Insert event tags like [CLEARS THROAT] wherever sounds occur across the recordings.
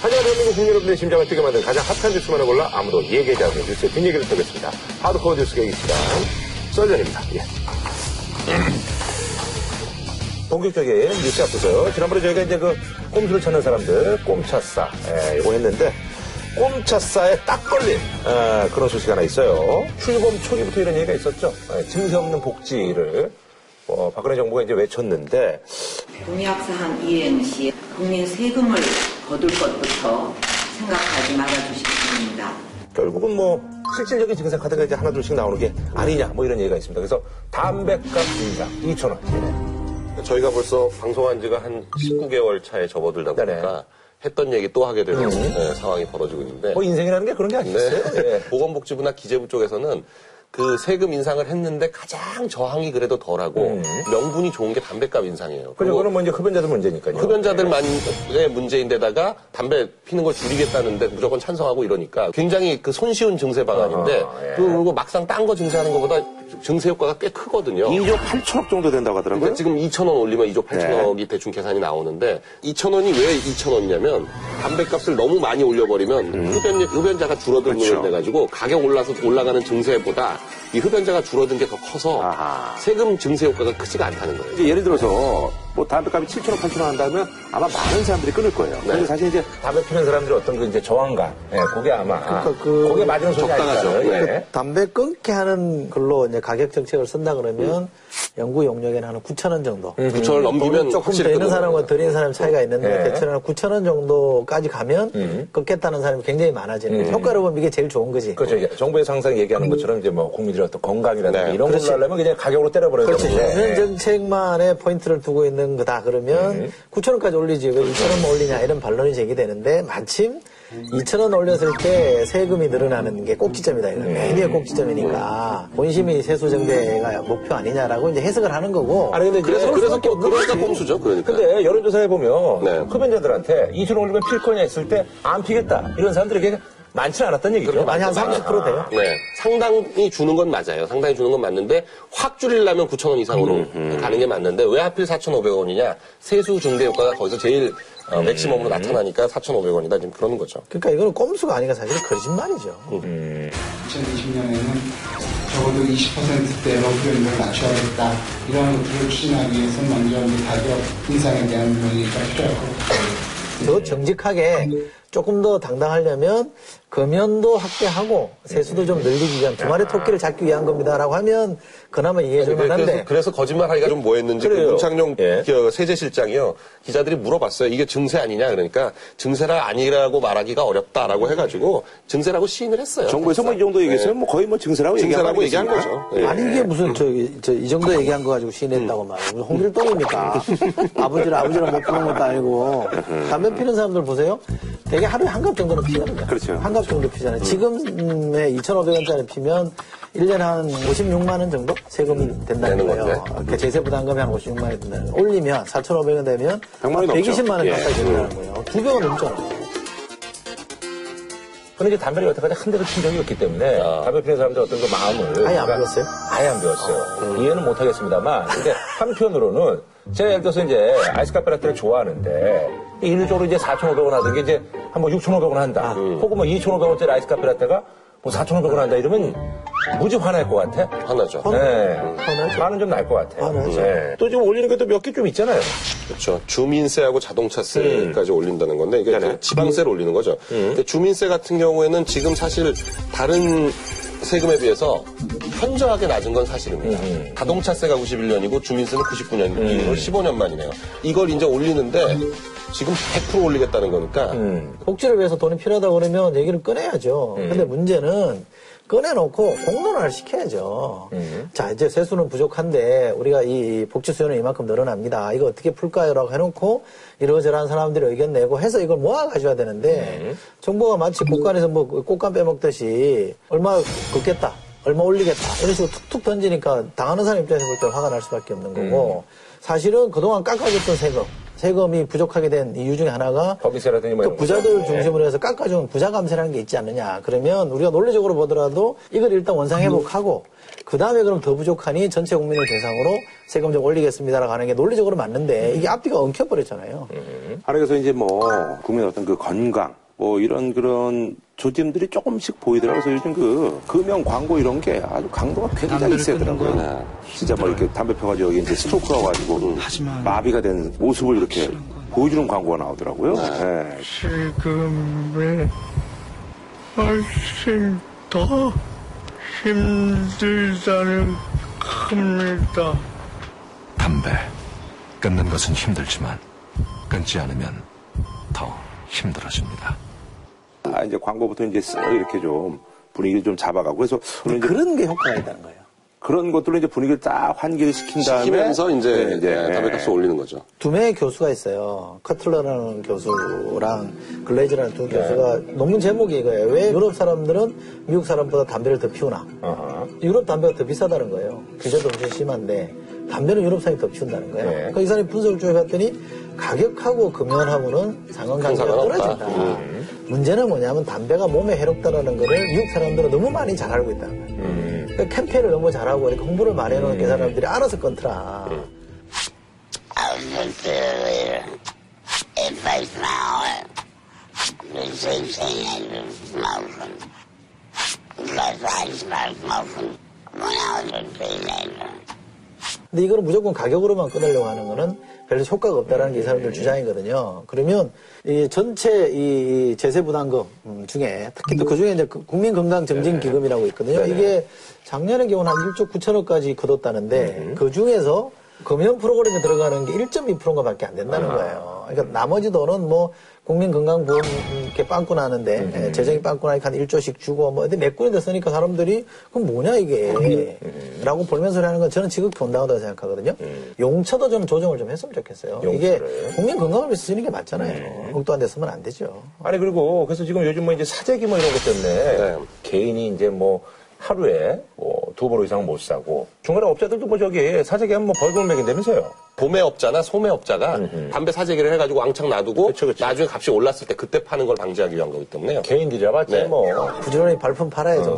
하지만 대한민국 국민 여러분의 심장을 뛰게 만든 가장 핫한 뉴스만을 골라 아무도 얘기하지 않는 뉴스의 뒷얘기를 펴겠습니다. 하드코어 뉴스 계기 시간 썰전입니다. 예. [CLEARS THROAT] 본격적인 뉴스 앞서서 지난번에 저희가 이제 그 꼼수를 찾는 사람들 꼼차싸 예, 이거 했는데 꼼차싸에 딱 걸린 아, 그런 소식 하나 있어요. 출범 초기부터 이런 얘기가 있었죠. 예, 증세 없는 복지를 어, 박근혜 정부가 이제 외쳤는데 공약사항 이행 시 국민 세금을 거둘 것부터 생각하지 말아주시기 바랍니다. 결국은 뭐 실질적인 증세 카드가 이제 하나 둘씩 나오는 게 아니냐 뭐 이런 얘기가 있습니다. 그래서 담배값 인상 2천 원. 저희가 벌써 방송한 지가 한 19개월 차에 접어들다 보니까 네네. 했던 얘기 또 하게 되는 네, 상황이 벌어지고 있는데 뭐 인생이라는 게 그런 게 아니겠어요? 네. 예. 보건복지부나 기재부 쪽에서는 그 세금 인상을 했는데 가장 저항이 그래도 덜하고 명분이 좋은 게 담배값 인상이에요. 그죠? 그건 뭐 이제 흡연자들 문제니까요. 흡연자들만의 문제인데다가 담배 피는 걸 줄이겠다는데 무조건 찬성하고 이러니까 굉장히 그 손쉬운 증세 방안인데 아하, 예. 그리고 막상 딴 거 증세하는 것보다 증세 효과가 꽤 크거든요. 2조 8천억 정도 된다고 하더라고요. 그러니까 지금 2천 원 올리면 2조 8천억이 네. 대충 계산이 나오는데 2천 원이 왜 2천 원이냐면 담배값을 너무 많이 올려버리면 흡연, 흡연자가 줄어드는 그렇죠. 걸 돼가지고 가격 올라서 올라가는 증세보다 이 흡연자가 줄어든 게 더 커서 아하. 세금 증세 효과가 크지가 않다는 거예요. 예를 들어서 뭐 담배값이 7천 원, 8천 원 한다면 아마 많은 사람들이 끊을 거예요. 근데 사실 이제 담배 피는 사람들의 어떤 그 이제 저항감, 예, 그게 아마 그러니까 그- 그게 맞은 소리 적당하죠. 네. 예. 담배 끊게 하는 걸로 이제 가격 정책을 쓴다 그러면 연구 용역에는 한 9천 원 정도. 9천 원 넘기면 조금 더 있는 사람과. 덜 있는 사람 차이가 있는데 네. 대체로 한 9천 원 정도까지 가면 끊겠다는 사람이 굉장히 많아지는 거죠. 효과로 보면 이게 제일 좋은 거지. 그렇죠. 이제 정부에서 항상 얘기하는 것처럼 이제 뭐 국민들의 어떤 건강이라든지 네. 이런. 걸로 하려면 그냥 가격으로 때려버려야. 되는 면 거죠. 정책만에 포인트를 두고 있는 거다 그러면 9천 원까지 올리지. 왜 2천 원만 올리냐 이런 반론이 제기되는데 마침 2천 원 올렸을 때 세금이 늘어나는 게 꼭지점이다. 이거 맨 위에 꼭지점이니까. 본심이 세수 정대가 목표 아니냐라고 이제 해석을 하는 거고. 아니 근데 그래서 그래서 또 그러니까 꼼수죠. 그러니까. 근데 여론조사에 보면 네. 흡연자들한테 2천 올리면 필 거냐 했을 때 안 피겠다. 이런 사람들이 그렇게 많지는 않았다는 얘기죠. 많이 한 30% 돼요. 네. 상당히 주는 건 맞아요. 상당히 주는 건 맞는데 확 줄이려면 9천 원 이상으로 가는 게 맞는데 왜 하필 4,500원이냐? 세수 증대 효과가 거기서 제일 어, 맥시멈으로 나타나니까 4,500원이다. 지금 그러는 거죠. 그러니까 이거는 꼼수가 아니라 사실 거짓말이죠. 2020년에는 적어도 20%대로 흡연율을 낮춰야겠다. 이런 것들을 추진하기 위해서 먼저 가격 인상에 대한 논의가 필요할 것 같아요. 더 정직하게 조금 더 당당하려면 금연도 확대하고 세수도 좀 늘리기 위한 두 마리 토끼를 잡기 위한 겁니다라고 하면 그나마 이해해줄 그래서, 만한데 그래서 거짓말하기가 좀 뭐했는지 그. 문창룡 예. 그 세제실장이요 기자들이 물어봤어요. 이게 증세 아니냐 그러니까 증세라 아니라고 말하기가 어렵다라고 해가지고 증세라고 시인을 했어요. 정부에서 뭐 이 정도 얘기했으면 뭐 거의 뭐 증세라고, 증세라고 얘기한 거 거죠. 예. 아니 이게 무슨 저기 저 이 정도 얘기한 거 가지고 시인했다고 말이에요. 무슨 홍길동입니까? [LAUGHS] 아버지를 아버지랑 못 부른 것도 아니고 담배 피는 사람들 보세요. 되게 하루에 한 갑 정도는 피잖아요. 그렇죠. 한 갑 정도 피잖아요. 지금의 2,500원짜리 피면 1년에 한 56만 원 정도 세금이 된다는 되는 거예요. 그 제세 부담금이 한 56만 원이 된다는 거예요. 올리면 4,500원 되면 100만 원이 넘죠. 120만 원 예. 가까이 된다는 거예요. 두 배가 넘잖아요. 근데 이제 담배를 여태까지 한 대도 핀 적이 없기 때문에 담배 피는 사람들 어떤 그 마음을 아예 안 배웠어요? 아예 안 배웠어요. 이해는 못 하겠습니다만 근데 한편으로는 제가 예를 들어서 이제 아이스 카페 라떼를 좋아하는데 일률적으로 이제 4,500원 하던 게 이제 한 뭐 6,500원 한다. 혹은 뭐 2,500원짜리 아이스 카페 라떼가 뭐 4,500원 한다 이러면 무지 화날 것 같아. 화나죠. 네. 화나죠. 화는 좀 날 것 같아요. 화나죠. 네. 또 지금 올리는 게또몇개 좀 있잖아요. 그렇죠. 주민세하고 자동차세까지 올린다는 건데 이게 지방세를 올리는 거죠. 근데 주민세 같은 경우에는 지금 사실 다른 세금에 비해서 현저하게 낮은 건 사실입니다. 자동차세가 91년이고 주민세는 99년이고 15년 만이네요. 이걸 이제 올리는데 지금 100% 올리겠다는 거니까 복지를 위해서 돈이 필요하다 그러면 얘기를 꺼내야죠. 근데 문제는 꺼내놓고 공론화를 시켜야죠. 자, 이제 세수는 부족한데 우리가 이 복지 수요는 이만큼 늘어납니다. 이거 어떻게 풀까요?라고 해놓고 이러저러한 사람들이 의견 내고 해서 이걸 모아 가져야 되는데 정부가 마치 국간에서 뭐 꽃감 빼먹듯이 얼마 걷겠다. 얼마 올리겠다. 이런 식으로 툭툭 던지니까 당하는 사람 입장에서 볼 때 화가 날 수밖에 없는 거고 사실은 그동안 깎아줬던 세금 세금이 부족하게 된 이유 중에 하나가 법인세라든지 뭐또 이런 부자들. 중심으로 해서 깎아주는 부자 감세라는 게 있지 않느냐. 그러면 우리가 논리적으로 보더라도 이걸 일단 원상 회복하고 그 다음에 그럼 더 부족하니 전체 국민을 대상으로 세금 좀 올리겠습니다라고 하는 게 논리적으로 맞는데 이게 앞뒤가 엉켜버렸잖아요. 아니 그래서 이제 뭐 국민의 어떤 그 건강 뭐 이런 그런 조짐들이 조금씩 보이더라고요. 그래서 요즘 그 금연 광고 이런 게 아주 강도가 굉장히 세더라고요. 네. 진짜 뭐 이렇게 담배 펴가지고 여기 이제 스토크가 와가지고 하지만 마비가 된 모습을 이렇게 보여주는 광고가 나오더라고요. 네. 지금의 훨씬 더 힘들다는 겁니다. 담배. 끊는 것은 힘들지만 끊지 않으면 더 힘들어집니다. 아, 이제 광고부터 이제 쓱 이렇게 좀 분위기를 좀 잡아가고 그래서 이제 그런 게 효과가 있다는 거예요. 그런 것들로 이제 분위기를 딱 환기를 시킨 다음에 시키면서 이제, 네, 네, 담배값을 올리는 거죠. 두 명의 교수가 있어요. 커틀러라는 교수랑 글레이즈라는 두 교수가 논문 제목이 이거예요. 왜 유럽 사람들은 미국 사람보다 담배를 더 피우나? 어허. 유럽 담배가 더 비싸다는 거예요. 규제도 엄청 심한데 담배는 유럽 사람이 더 피운다는 거예요. 네. 그러니까 이 사람이 분석을 쭉 해봤더니 가격하고 금연하고는 상관관계가. 떨어진다. 문제는 뭐냐면 담배가 몸에 해롭다라는 거를 미국 사람들은 너무 많이 잘 알고 있다는 거예요. 그러니까 캠페인을 너무 잘하고 이렇게 홍보를 많이 해놓은 게 사람들이 알아서 끊더라. If 근데 이거는 무조건 가격으로만 끊으려고 하는 거는 별로 효과가 없다라는 게 이 사람들 주장이거든요. 그러면 이 전체 이 제세 부담금 음, 중에 특히 또 그 중에 이제 그 국민 건강증진기금이라고 있거든요. 이게 작년의 경우는 한 1조 9천억까지 거뒀다는데 그 중에서 금연 프로그램에 들어가는 게 1.2%가 밖에 안 된다는 거예요. 그러니까 나머지 돈은 뭐 국민건강보험 이렇게 빵꾸 나는데 예, 재정이 빵꾸 나니까 한 1조씩 주고 뭐 근데 몇 군데 쓰니까 사람들이 그럼 뭐냐 이게 라고 볼면서 하는 건 저는 지극히 온당하다고 생각하거든요. 용처도 저는 조정을 좀 했으면 좋겠어요. 이게 용처를. 국민 건강을 위해서 쓰는 게 맞잖아요. 엉뚱한 데 쓰면 안 되죠. 아니 그리고 그래서 지금 요즘 뭐 이제 사재기 뭐 이런 것 때문에 네. 개인이 이제 뭐 하루에 뭐두 보로 이상 못 사고 중간에 업자들도 뭐 저기 사재기 하면 뭐 벌금을 매긴다면서요. 도매업자나 소매업자가 담배 사재기를 해가지고 왕창 놔두고 그쵸, 그쵸. 나중에 값이 올랐을 때 그때 파는 걸 방지하기 위한 거기 때문에요. 개인들이 잡았지 네. 뭐. 부지런히 발품 팔아야죠.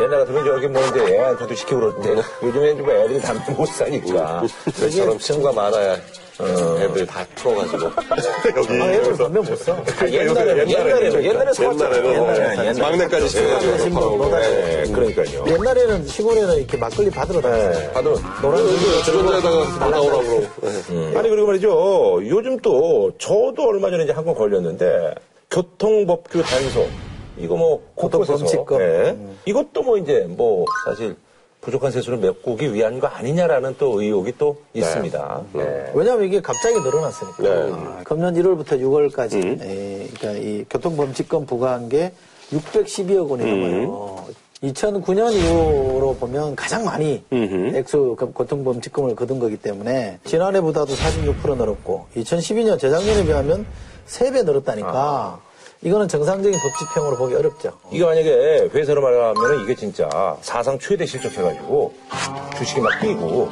옛날 같으면 저기 뭐 이제 애한테도 시키고 그러는데 요즘에는 좀 애들이 담배 못 사니까. 저처럼 친구가 많아야 애들 다 풀어가지고 [LAUGHS] 아, 애들 담배 못 써. 옛날에는 옛날에는 옛날에 사왔잖아요. 옛날에는 옛날에. 막내까지 시켜가지고 신분 팔아오고. 못 하죠. 네, 그러니까요. 옛날에는 시골에는 이렇게 막걸리 받으러 다녔어요. 다들 노란 주전자에다가 나오라고 그러고. 아니 그리고 말이죠. 요즘 또 저도 얼마 전에 이제 한 건 걸렸는데 교통법규 단속 이거 뭐 곳곳에서. 예. 이것도 뭐 이제 뭐 사실 부족한 세수를 메꾸기 위한 거 아니냐라는 또 의혹이 또 있습니다. 네. 왜냐하면 이게 갑자기 늘어났으니까. 네. 아, 금년 1월부터 6월까지, 그러니까 이 교통범칙금 부과한 게 612억 원이 넘어요. 2009년 이후로 보면 가장 많이 액수 그 교통범칙금을 거둔 거기 때문에 지난해보다도 46% 늘었고 2012년 재작년에 비하면 3배 늘었다니까 이거는 정상적인 법 집행으로 보기 어렵죠. 이게 만약에 회사로 말하면 이게 진짜 사상 최대 실적해가지고 주식이 막 뛰고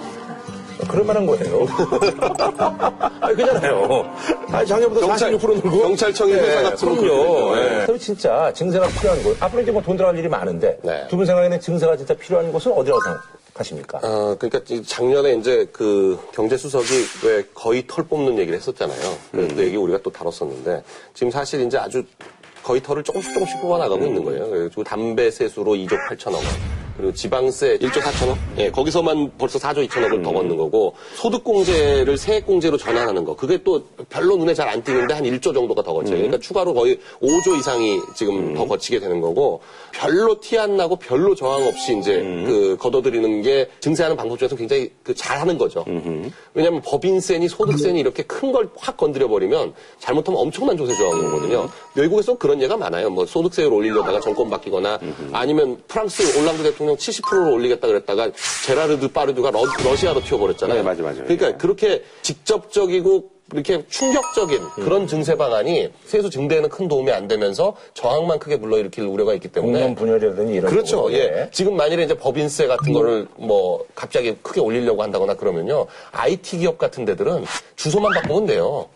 그럴 만한 거예요. [LAUGHS] 아니, 그잖아요. 아니, 작년보다 경찰- 46% 늘고. 경찰청이 회사 같은 그럼요. 예. 그럼 진짜 증세가 필요한 곳. 앞으로 이제 뭐 돈 들어갈 일이 많은데. 네. 두분 생각에는 증세가 진짜 필요한 곳은 어디라고 생각하 십니까? 어, 그러니까 이 작년에 이제 그 경제수석이 왜 거의 털 뽑는 얘기를 했었잖아요. 그 얘기 우리가 또 다뤘었는데 지금 사실 이제 아주 거의 털을 조금씩 조금씩 뽑아나가고 있는 거예요. 그리고 담배 세수로 2조 8천억 원. 그리고 지방세 1조 4천억? 예, 거기서만 벌써 4조 2천억을 더 걷는 거고, 소득공제를 세액공제로 전환하는 거. 그게 또 별로 눈에 잘 안 띄는데 한 1조 정도가 더 거쳐요. 그러니까 추가로 거의 5조 이상이 지금 더 거치게 되는 거고, 별로 티 안 나고 별로 저항 없이 이제 그 걷어들이는 게 증세하는 방법 중에서 굉장히 그 잘하는 거죠. 왜냐하면 법인세니 소득세니 이렇게 큰 걸 확 건드려 버리면 잘못하면 엄청난 조세 저항이 오거든요. 외국에서 그런 예가 많아요. 뭐 소득세를 올리려다가 정권 바뀌거나 아니면 프랑스 올랑드 대통령 70%를 올리겠다 그랬다가 제라르 드파르디외가 러, 시아로 튀어버렸잖아요. 네, 맞아, 맞아. 그러니까 예. 그렇게 직접적이고 이렇게 충격적인 그런 증세 방안이 세수 증대에는 큰 도움이 안 되면서 저항만 크게 불러일으킬 우려가 있기 때문에 공론 분열이라든지 이런 그렇죠. 부분에. 예. 지금 만일에 이제 법인세 같은 거를 뭐 갑자기 크게 올리려고 한다거나 그러면요. IT 기업 같은 데들은 주소만 바꾸면 돼요.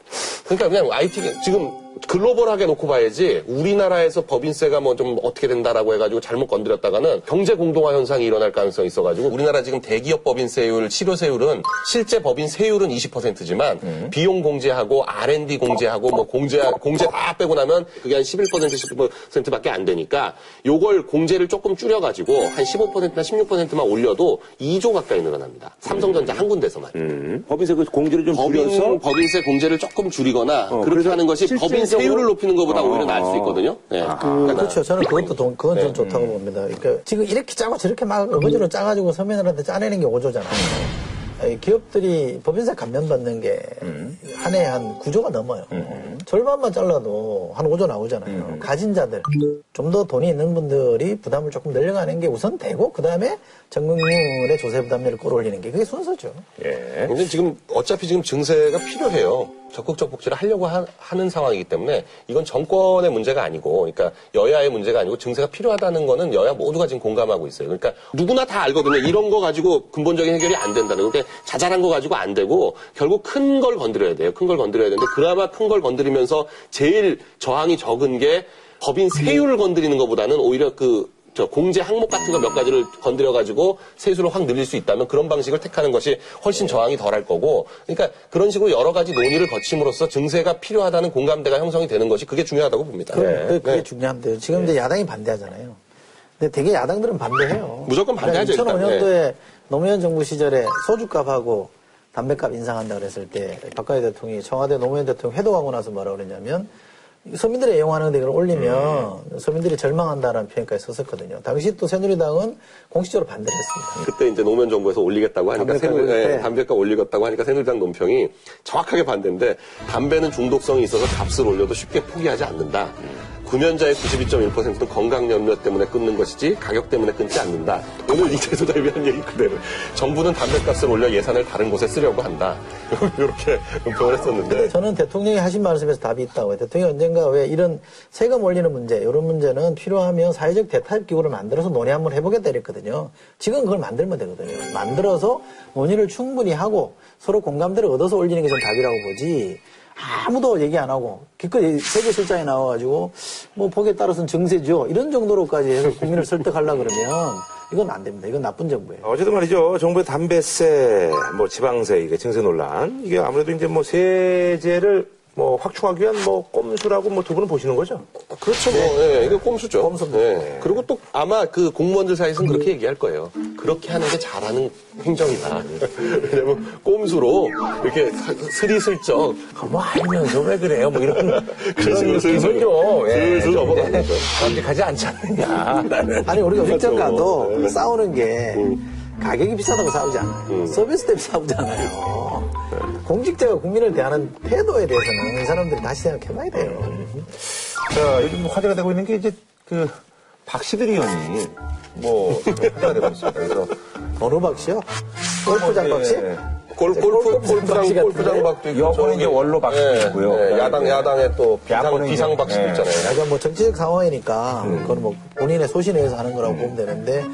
그러니까 그냥 IT 기- 지금 글로벌하게 놓고 봐야지 우리나라에서 법인세가 뭐 좀 어떻게 된다라고 해가지고 잘못 건드렸다가는 경제 공동화 현상이 일어날 가능성이 있어가지고 우리나라 지금 대기업 법인세율, 실효세율은 실제 법인세율은 20%지만 비용 공제하고 R&D 공제하고 뭐 공제 공제 다 빼고 나면 그게 한 11% 10%밖에 안 되니까 요걸 공제를 조금 줄여가지고 한 15%나 16%만 올려도 2조 가까이 늘어납니다. 삼성전자 한 군데서만. 음. 법인세 그 공제를 좀 줄여서 법인, 법인세 공제를 조금 줄이거나 어, 그렇게 하는 것이 법인 세율을 높이는 것보다 어, 오히려 나을 수 어. 있거든요. 네. 그, 그렇죠. 저는 그것도 동, 그건 좀 네. 좋다고 봅니다. 그러니까 지금 이렇게 짜고 저렇게 막 어거지로 짜가지고 서민들한테 짜내는 게 5조잖아요. 기업들이 법인세 감면받는 게 한 해한 9조가 넘어요. 절반만 잘라도 한 5조 나오잖아요. 가진 자들, 좀 더 돈이 있는 분들이 부담을 조금 늘려가는 게 우선 되고, 그 다음에 전국민의 조세 부담률을 끌어올리는 게 그게 순서죠. 예. 근데 지금 어차피 지금 증세가 필요해요. 적극적 복지를 하려고 하, 는 상황이기 때문에 이건 정권의 문제가 아니고, 그러니까 여야의 문제가 아니고 증세가 필요하다는 거는 여야 모두가 지금 공감하고 있어요. 그러니까 누구나 다 알거든요. 이런 거 가지고 근본적인 해결이 안 된다는. 그러니까 자잘한 거 가지고 안 되고 결국 큰 걸 건드려야 돼요. 큰 걸 건드려야 되는데 그나마 큰 걸 건드리면서 제일 저항이 적은 게 법인 세율을 건드리는 것보다는 오히려 그 저 공제 항목 같은 거 몇 가지를 건드려 가지고 세수를 확 늘릴 수 있다면 그런 방식을 택하는 것이 훨씬 저항이 덜할 거고 그러니까 그런 식으로 여러 가지 논의를 거침으로써 증세가 필요하다는 공감대가 형성이 되는 것이 그게 중요하다고 봅니다. 그, 그, 그게 네. 중요한데요. 지금 이제 야당이 반대하잖아요. 근데 되게 야당들은 반대해요. 무조건 반대하죠, 일단. 2005년도에 노무현 정부 시절에 소주값하고 담배값 인상한다 그랬을 때 박근혜 대통령이 청와대 노무현 대통령 회동하고 나서 뭐라 그랬냐면 서민들이 애용하는데 이걸 올리면 음. 서민들이 절망한다라는 표현까지 썼었거든요. 당시 또 새누리당은 공식적으로 반대를 했습니다. 그때 이제 노무현 정부에서 올리겠다고 하니까 담배값 새누, 올릴 때. 예, 담배값 올리겠다고 하니까 새누리당 논평이 정확하게 반대인데 담배는 중독성이 있어서 값을 올려도 쉽게 포기하지 않는다. 구면자의 92.1%는 건강 염려 때문에 끊는 것이지 가격 때문에 끊지 않는다. 오늘 이재소 대비 한 얘기 그대로. 정부는 담배값을 올려 예산을 다른 곳에 쓰려고 한다. [LAUGHS] 이렇게 논평을 했었는데. 저는 대통령이 하신 말씀에서 답이 있다고. 대통령이 언젠가 왜 이런 세금 올리는 문제, 이런 문제는 필요하면 사회적 대타협 기구를 만들어서 논의 한번 해보겠다 이랬거든요. 지금 그걸 만들면 되거든요. 만들어서 논의를 충분히 하고 서로 공감대를 얻어서 올리는 게 좀 답이라고 보지. 아무도 얘기 안 하고 기껏 세계실장에 나와가지고 뭐 보기에 따라서는 증세죠 이런 정도로까지 해서 국민을 설득하려 그러면 이건 안 됩니다. 이건 나쁜 정부예요. 어쨌든 말이죠. 정부의 담배세, 뭐 지방세, 이게 증세 논란. 이게 아무래도 이제 뭐 세제를 뭐 확충하기 위한 뭐 꼼수라고 뭐 두 분은 보시는 거죠? 그렇죠, 뭐, 예, 이게 꼼수죠. 꼼수입니다. 예. 그리고 또 아마 그 공무원들 사이에서는 그렇게 얘기할 거예요. 그렇게 하는 게 잘하는 행정이다. [LAUGHS] 왜냐면 꼼수로 이렇게 사- 스리슬쩍 뭐 알면서 왜 그래요? 뭐 이런 [LAUGHS] 그런 슬슬, 슬슬. 느낌을 좀 예, 슬슬 넘어가는 거죠. 가지 않지 않느냐. 아니 우리가 음식점 가도 네. 싸우는 게 가격이 비싸다고 싸우지 않아요. 서비스 때문에 싸우잖아요. 공직자가 국민을 대하는 태도에 대해서는 이 사람들이 다시 생각해봐야 돼요. 자, 요즘 뭐 화제가 되고 있는 게 이제 그 박시들 의원이 뭐 화제가 되고 있습니다. 그래서 어느 박씨요? 골프장 박씨? 예, 골, 골프, 골프장 골프장, 박도 있고. 여권은 이제 원로 박씨도 예, 있고요. 예, 야당, 야당에 또 비상, 비상 박씨도 예. 있잖아요. 약간 뭐 정치적 상황이니까 그건 뭐 본인의 소신에 의해서 하는 거라고 보면 되는데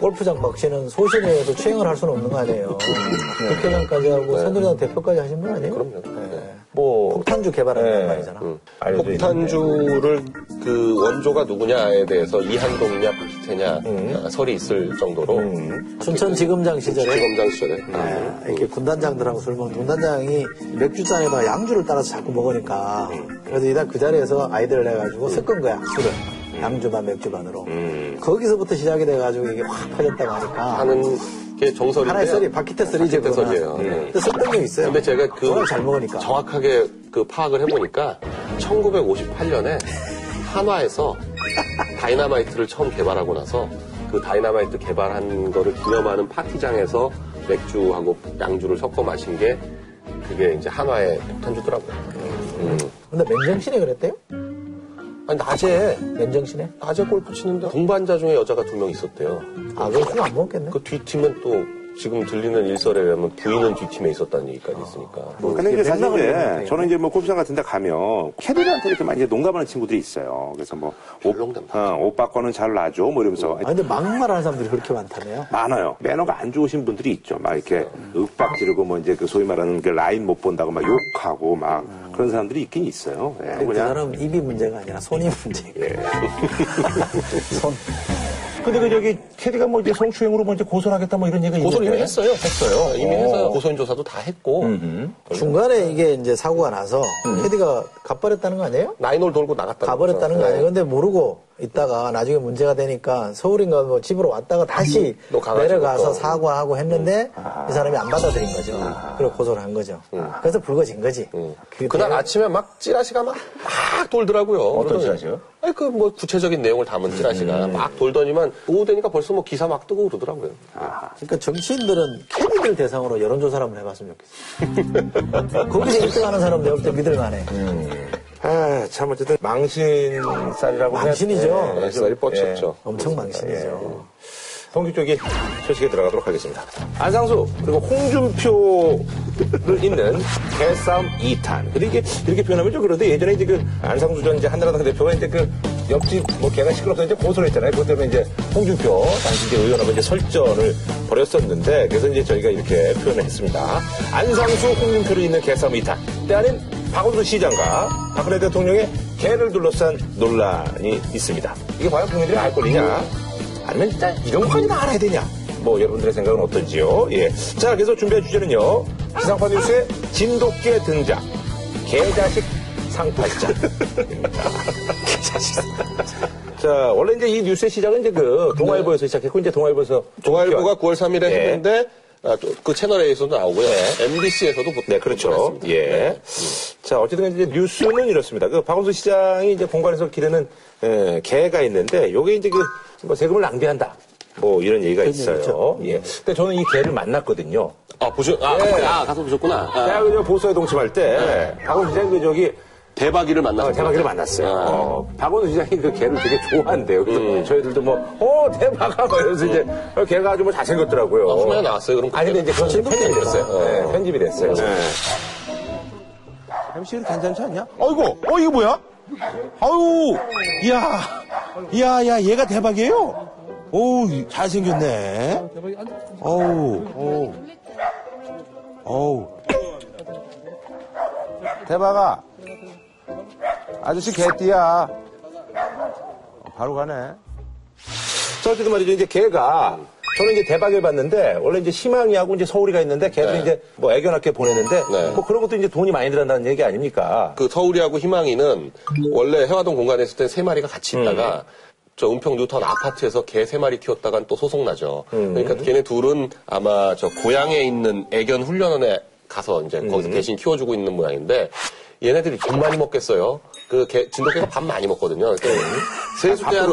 골프장 박씨는 소신에 의해서 추행을 할 수는 없는 거 아니에요. 국회의원까지 하고 새누리당 대표까지 하신 분 아니에요? 그럼요. 네. 뭐 폭탄주 개발한단 예. 말이잖아. 알려져 폭탄주를 그 원조가 누구냐에 대해서 이한동이냐 박희태냐 음. 설이 있을 정도로 춘천 지검장 시절에 검장 시절에 네, 이렇게 군단장들하고 술 먹는 군단장이 맥주잔에다가 양주를 따라서 자꾸 먹으니까 그래서 이날 그 자리에서 아이디어를 해가지고 섞은 거야 술을 양주 반 맥주 반으로 거기서부터 시작이 돼가지고 이게 확 퍼졌다고 하니까 하는 게 정설인데 하나의 썰이 박희태 썰이죠 박희태. 썰이에요. 네. 근데 섞은 게 있어요 근데 제가 그 잘 먹으니까 정확하게 그 파악을 해보니까 1958년에 한화에서 다이나마이트를 처음 개발하고 나서 그 다이나마이트 개발한 거를 기념하는 파티장에서 맥주하고 양주를 섞어 마신 게 그게 이제 한화의 폭탄주더라고요. 음. 근데 맨정신에 그랬대요? 아니 낮에 맨정신에? 낮에 골프 치는데 동반자 중에 여자가 두 명 있었대요. 아 그럼 술안 먹겠네 그 뒷팀은 또 지금 들리는 일설에 의하면 부인은 뒷팀에 있었다는 얘기까지 있으니까. 근데 이제 사실 이제 저는 이제 뭐 골프장 같은 데 가면 캐디들한테 이렇게 많이 농담하는 친구들이 있어요. 그래서 뭐 옷, 농담 어, 옷 바꿔는 잘 놔줘 뭐 이러면서 아, 근데 막말하는 사람들이 그렇게 많다네요. 많아요. 매너가 안 좋으신 분들이 있죠. 막 이렇게 윽박 지르고 뭐 이제 그 소위 말하는 그 라인 못 본다고 막 욕하고 막 그런 사람들이 있긴 있어요. 예, 그 사람은 입이 문제가 아니라 손이 문제예요. [LAUGHS] 손. 근데 그 저기 캐디가 뭐 이제 성추행으로 뭐 이제 고소를 하겠다 뭐 이런 얘기가 고소를 이미 있는데. 했어요. 했어요. 이미 해서 고소인 조사도 다 했고 중간에 이게 이제 사고가 나서 캐디가 가버렸다는 거 아니에요? 나인홀 돌고 나갔다. 가버렸다는 거 아니에요? 근데 모르고 있다가 나중에 문제가 되니까 서울인가 뭐 집으로 왔다가 다시 또 가가지고 내려가서 또. 사과하고 했는데 이 사람이 안 받아들인 거죠. 그리고 고소를 한 거죠. 그래서 불거진 거지. 그게 그날 되게- 아침에 막 찌라시가 막, 막 돌더라고요. 어떤 찌라시요? 아니, 그 뭐 구체적인 내용을 담은 찌라시가 막 돌더니만 오후 되니까 벌써 뭐 기사 막 뜨고 그러더라고요. 그러니까 정치인들은 캐디들 대상으로 여론조사를 한번 해봤으면 좋겠어요. [LAUGHS] 거기서 1등 하는 사람 내가 볼때 믿을만해. 아, 참 어쨌든 망신살이라고 망신이죠. 예, 쌀이 좀, 뻗쳤죠. 엄청 망신이죠. 통기 쪽이 소식에 들어가도록 하겠습니다. 안상수 그리고 홍준표를 잇는 개싸움 2탄. 근데 이게 이렇게 표현하면 좀 그런데 예전에 이제 그 안상수 전 이제 한나라당 대표가 이제 그 옆집 뭐 개가 시끄럽다 이제 고소를 했잖아요. 그것 때문에 이제 홍준표 당시 이제 의원하고 이제 설전을 벌였었는데 그래서 이제 저희가 이렇게 표현을 했습니다. 안상수 홍준표를 잇는 개싸움 2탄. 때 아닌 박원순 시장과 박근혜 대통령의 개를 둘러싼 논란이 있습니다. 이게 과연 국민들이 알 권리냐? 아니면 진짜 이런 것까지 다 알아야 되냐? 뭐 여러분들의 생각은 어떤지요? 예. 자, 그래서 준비한 주제는요. 지상파 뉴스의 진돗개 등장. 개자식 상팔자. 개자식 상팔자. 자, 원래 이제 이 뉴스의 시작은 이제 그 동아일보에서 시작했고 이제 동아일보에서 동아일보가 9월 3일에 예. 했는데 아, 또그 채널A에서도 나오고요. MBC에서도 네, 그렇죠. 예. 자, 어쨌든 이제 뉴스는 이렇습니다. 그 박원순 시장이 이제 공관에서 기르는 에, 개가 있는데 요게 이제 그 뭐 세금을 낭비한다. 뭐 이런 얘기가 있어요. 예. 근데 저는 이 개를 만났거든요. 아, 보셨, 아, 예. 아, 가서 보셨구나. 아, 그 보수에 동침할 때 박원순 시장이 그 저기 대박이를 어, 만나서. 대박이를 만났어요. 아. 어, 박원순 시장이 그 개를 되게 좋아한대요. 그래서 저희들도 뭐, 어, 대박아! 막 이러면서 이제, 어, 개가 아주 뭐 잘생겼더라고요. 아, 화면에 나왔어요. 그럼 아니, 근데 이제 그건 진돗개 편집이 됐어요. 어. 네, 편집이 됐어요. MC는 괜찮지 않냐? 아이고, 어, 이거 뭐야? 아유, 이야, 이야, 야, 얘가 대박이에요? 오, 잘생겼네. 어우, 어우, 어우. 대박아. 아저씨 개띠야. 어, 바로 가네. 자, 어쨌든 말이죠. 이제 걔가 저는 이제 대박을 봤는데 원래 이제 희망이하고 이제 서울이가 있는데 걔들이 네. 이제 뭐 애견학교 보내는데 네. 뭐 그런 것도 이제 돈이 많이 들어간다는 얘기 아닙니까? 그 서울이하고 희망이는 원래 해화동 공간에 있을 때 세 마리가 같이 있다가 음. 저 은평 뉴턴 아파트에서 개 세 마리 키웠다간 또 소송 나죠. 음. 그러니까 걔네 둘은 아마 저 고향에 있는 애견 훈련원에 가서 이제 음. 거기서 대신 키워주고 있는 모양인데 얘네들이 돈 많이 먹겠어요. 그 개, 진돗개가 밥 많이 먹거든요. 음.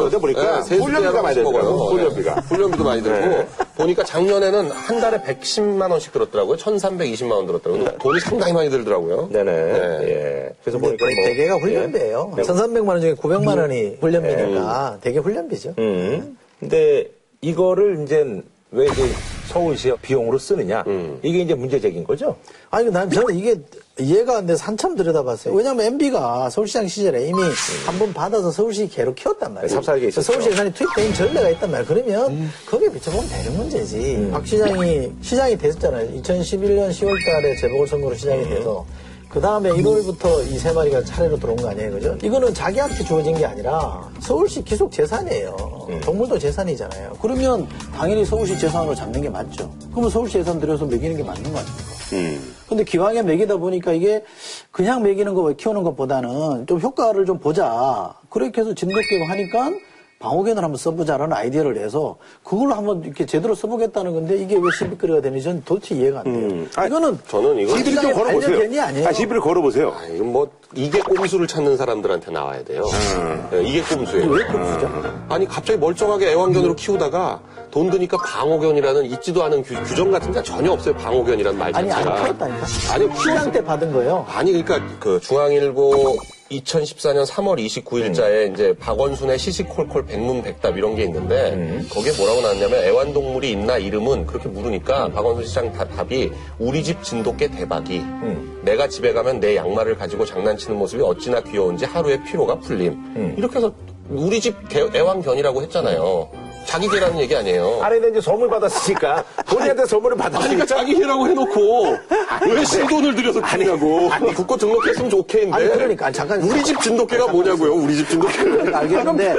얻어 보니까 훈련비가 많이 들더라고요, 훈련비가. 훈련비도 많이 들고 네. 보니까 작년에는 한 달에 110만 원씩 들었더라고요. 1,320만 원 들었더라고요. 돈이 상당히 많이 들더라고요. 네네. 네. 예. 그래서 보니까 뭐. 대개가 훈련비예요. 예. 1,300만 원 중에 900만 원이 훈련비니까 대개 훈련비죠. 음. 근데 이거를 이제 왜 이제 서울시 비용으로 쓰느냐? 음. 이게 이제 문제적인 거죠? 아니, 난 저는 이게 이해가 안 돼서 한참 들여다봤어요. 왜냐면 MB가 서울시장 시절에 이미 한번 받아서 서울시 개로 키웠단 말이에요. 네, 삽살개 있었죠. 서울시 예산이 투입된 전례가 있단 말이에요. 그러면 거기에 비춰보면 되는 문제지. 박 시장이 시장이 됐잖아요. 2011년 10월 달에 재보궐선거로 시장이 돼서 그 다음에 1월부터 이 세 마리가 차례로 들어온 거 아니에요, 그죠? 이거는 자기한테 주어진 게 아니라 서울시 기속 재산이에요. 동물도 재산이잖아요. 그러면 당연히 서울시 재산으로 잡는 게 맞죠. 그러면 서울시 예산 들여서 먹이는 게 맞는 거 아닙니까? 음. 근데 기왕에 먹이다 보니까 이게 그냥 먹이는 거 키우는 것보다는 좀 효과를 좀 보자. 그렇게 해서 진돗개고 하니까 방어견을 한번 써보자라는 아이디어를 내서 그걸로 한번 이렇게 제대로 써보겠다는 건데 이게 왜 시비거리가 되는지 저는 도대체 이해가 안 돼요. 음. 아니, 이거는 저는 이거 시비를 좀 걸어보세요. 아니에요. 아, 시비를 걸어보세요. 아, 이건 뭐 이게 꼼수를 찾는 사람들한테 나와야 돼요. 네, 이게 꼼수예요. 왜 꼼수죠? 아니 갑자기 멀쩡하게 애완견으로 키우다가 돈 드니까 방어견이라는 있지도 않은 규, 규정 같은 게 전혀 없어요. 방어견이라는 말 아니, 안 자체가. 키웠다니까. 아니 키웠 때 받은 거예요. 아니 그러니까 그 중앙일보 2014년 3월 29일자에 이제 박원순의 시시콜콜 백문백답 이런 게 있는데 거기에 뭐라고 나왔냐면 애완동물이 있나 이름은 그렇게 물으니까 박원순 시장 다- 답이 우리 집 진돗개 대박이. 내가 집에 가면 내 양말을 가지고 장난치는 모습이 어찌나 귀여운지 하루의 피로가 풀림. 이렇게 해서 우리 집 개- 애완견이라고 했잖아요 자기 개라는 얘기 아니에요 아니, 근데 이제 선물 받았으니까, 본인한테 선물을 아니, 받았으니까. 그러니까 자기 해라고 해놓고 왜 신돈을 들여서 키냐고. 아니, 국고 등록했으면 좋겠는데. 아니, 그러니까, 아니, 잠깐. 우리 집 진돗개가 뭐냐고요, 우리 집 진돗개는. 알겠는데.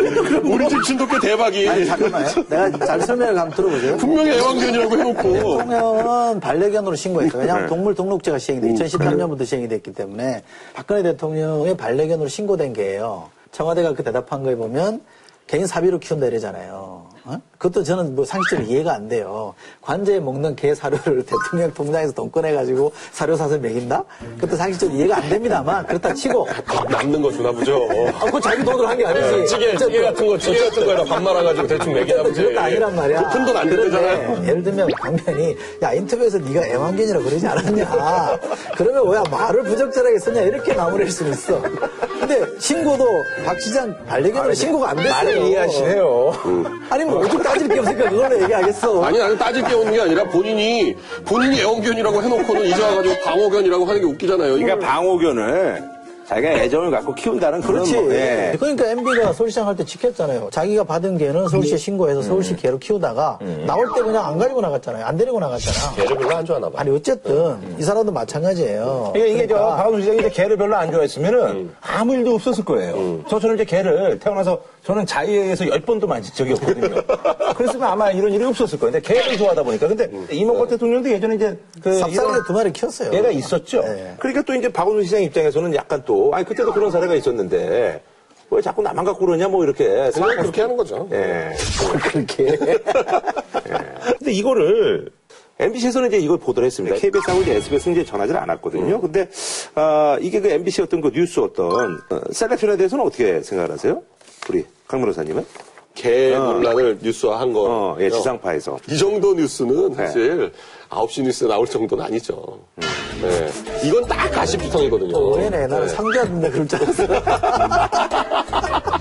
[LAUGHS] 우리 집 진돗개 대박이. 아니, 잠깐만요. 내가 잘 설명을 한번 들어보세요. 분명히 애완견이라고 해놓고. 대통령은 반려견으로 신고했어요. 왜냐하면 동물 등록제가 시행이 돼 2013년부터 시행이 됐기 때문에 박근혜 대통령의 반려견으로 신고된 게예요. 청와대가 그 대답한 거에 보면 개인 사비로 키운다 이러잖아요. 어? 그것도 저는 뭐 상식적으로 이해가 안 돼요. 관제에 먹는 개 사료를 [LAUGHS] 대통령 통장에서 돈 꺼내가지고 사료 사서 먹인다? 그것도 상식적으로 이해가 안 됩니다만 그렇다 치고 남는 거 주나 보죠. 아, 그거 자기 돈으로 한 게 아니지. 찌개, 찌개 같은 거, 찌개 같은 거에다 밥 말아가지고 대충 먹이나 보지. 그것도 아니란 말이야. 큰돈 안 들잖아요. 예를 들면 강변이 야 인터뷰에서 네가 애완견이라 그러지 않았냐. 그러면 왜 말을 부적절하게 썼냐 이렇게 마무리할 수 있어. 근데 신고도 박 시장 반려견으로 신고가 안 됐어요. 말을 이해하시네요. 아니 뭐 오죽 따질 게 없으니까 그걸로 얘기하겠어. 아니, 나는 따질 게 없는 게 아니라 본인이, 본인이 애완견이라고 해놓고는 이제 와가지고 방어견이라고 하는 게 웃기잖아요. 그러니까 방호견을 자기가 애정을 갖고 키운다는 그런 그렇지. 뭐, 예. 그러니까 MB가 서울시장 할 때 지켰잖아요. 자기가 받은 개는 서울시에 신고해서 서울시 개로 키우다가 나올 때 그냥 안 가지고 나갔잖아요. 안 데리고 나갔잖아. 개를 별로 안 좋아하나 봐. 아니 어쨌든 이 사람도 마찬가지예요. 이게, 이게 저, 그러니까 박원순 시장이 이제 개를 별로 안 좋아했으면은 아무 일도 없었을 거예요. 저, 저는 이제 개를 태어나서 저는 자의에서 열 번도 만진 적이 없거든요. [LAUGHS] 그랬으면 아마 이런 일이 없었을 거예요. 근데 개를 좋아하다 보니까. 근데 이명박 대통령도 예전에 이제 그. 삽살이도 이런 두 마리 키웠어요. 애가 있었죠. 네. 그러니까 또 이제 박원순 시장 입장에서는 약간 또, 아니, 그때도 그런 사례가 있었는데, 왜 자꾸 나만 갖고 그러냐, 뭐 이렇게. 그냥 그렇게 하는 거죠. 예. [LAUGHS] 그렇게. 근데 이거를 MBC에서는 이제 이걸 보도를 했습니다. KBS하고 이제 SBS는 이제 전하지는 않았거든요. 근데 아, 이게 그 MBC 어떤 그 뉴스 어떤 어, 셀렉션에 대해서는 어떻게 생각을 하세요? 우리 강 변호사님은? 개 논란을 뉴스화한 거. 어, 예, 지상파에서. 이 정도 뉴스는 사실 9시 뉴스에 나올 정도는 아니죠. 네. 이건 딱 가시부통이거든요. 올해네 나는 네. 상주하던데 그럴 줄 알았어. [LAUGHS]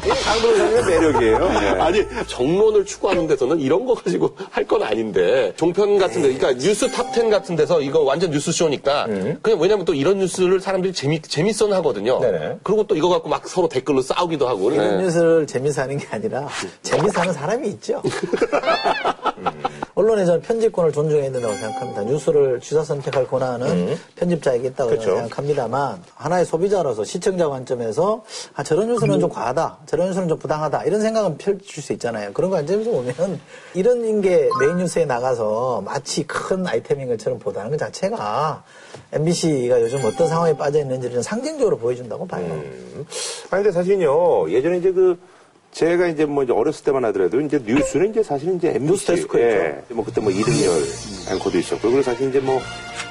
이게 강 변호사님의 매력이에요. 예. 아니 정론을 추구하는 데서는 이런 거 가지고 할 건 아닌데 종편 같은 데 그러니까 뉴스 탑10 같은 데서 이거 완전 뉴스 쇼니까 그냥 왜냐면 또 이런 뉴스를 사람들이 재미 재밌어 하거든요. 네네. 그리고 또 이거 갖고 막 서로 댓글로 싸우기도 하고. 이런 네. 뉴스를 재미서 하는 게 아니라 재미서 하는 사람이 있죠. [LAUGHS] 언론에 저는 편집권을 존중해야 된다고 생각합니다. 뉴스를 취사 선택할 권한은 편집자에게 있다고 그렇죠. 생각합니다만 하나의 소비자로서 시청자 관점에서 아, 저런 뉴스는 좀 과하다, 저런 뉴스는 좀 부당하다 이런 생각은 펼칠 수 있잖아요. 그런 관점에서 보면 [LAUGHS] 이런 게 메인 뉴스에 나가서 마치 큰 아이템인 것처럼 보도되는 것 자체가 MBC가 요즘 어떤 상황에 빠져 있는지를 좀 상징적으로 보여준다고 봐요. 아니, 근데 사실은요, 예전에 이제 그, 제가 이제 뭐 이제 어렸을 때만 하더라도 이제 뉴스는 이제 사실 이제 MBC. 예. 뭐 그때 뭐 이등열 앵커도 있었고. 그리고 사실 이제 뭐,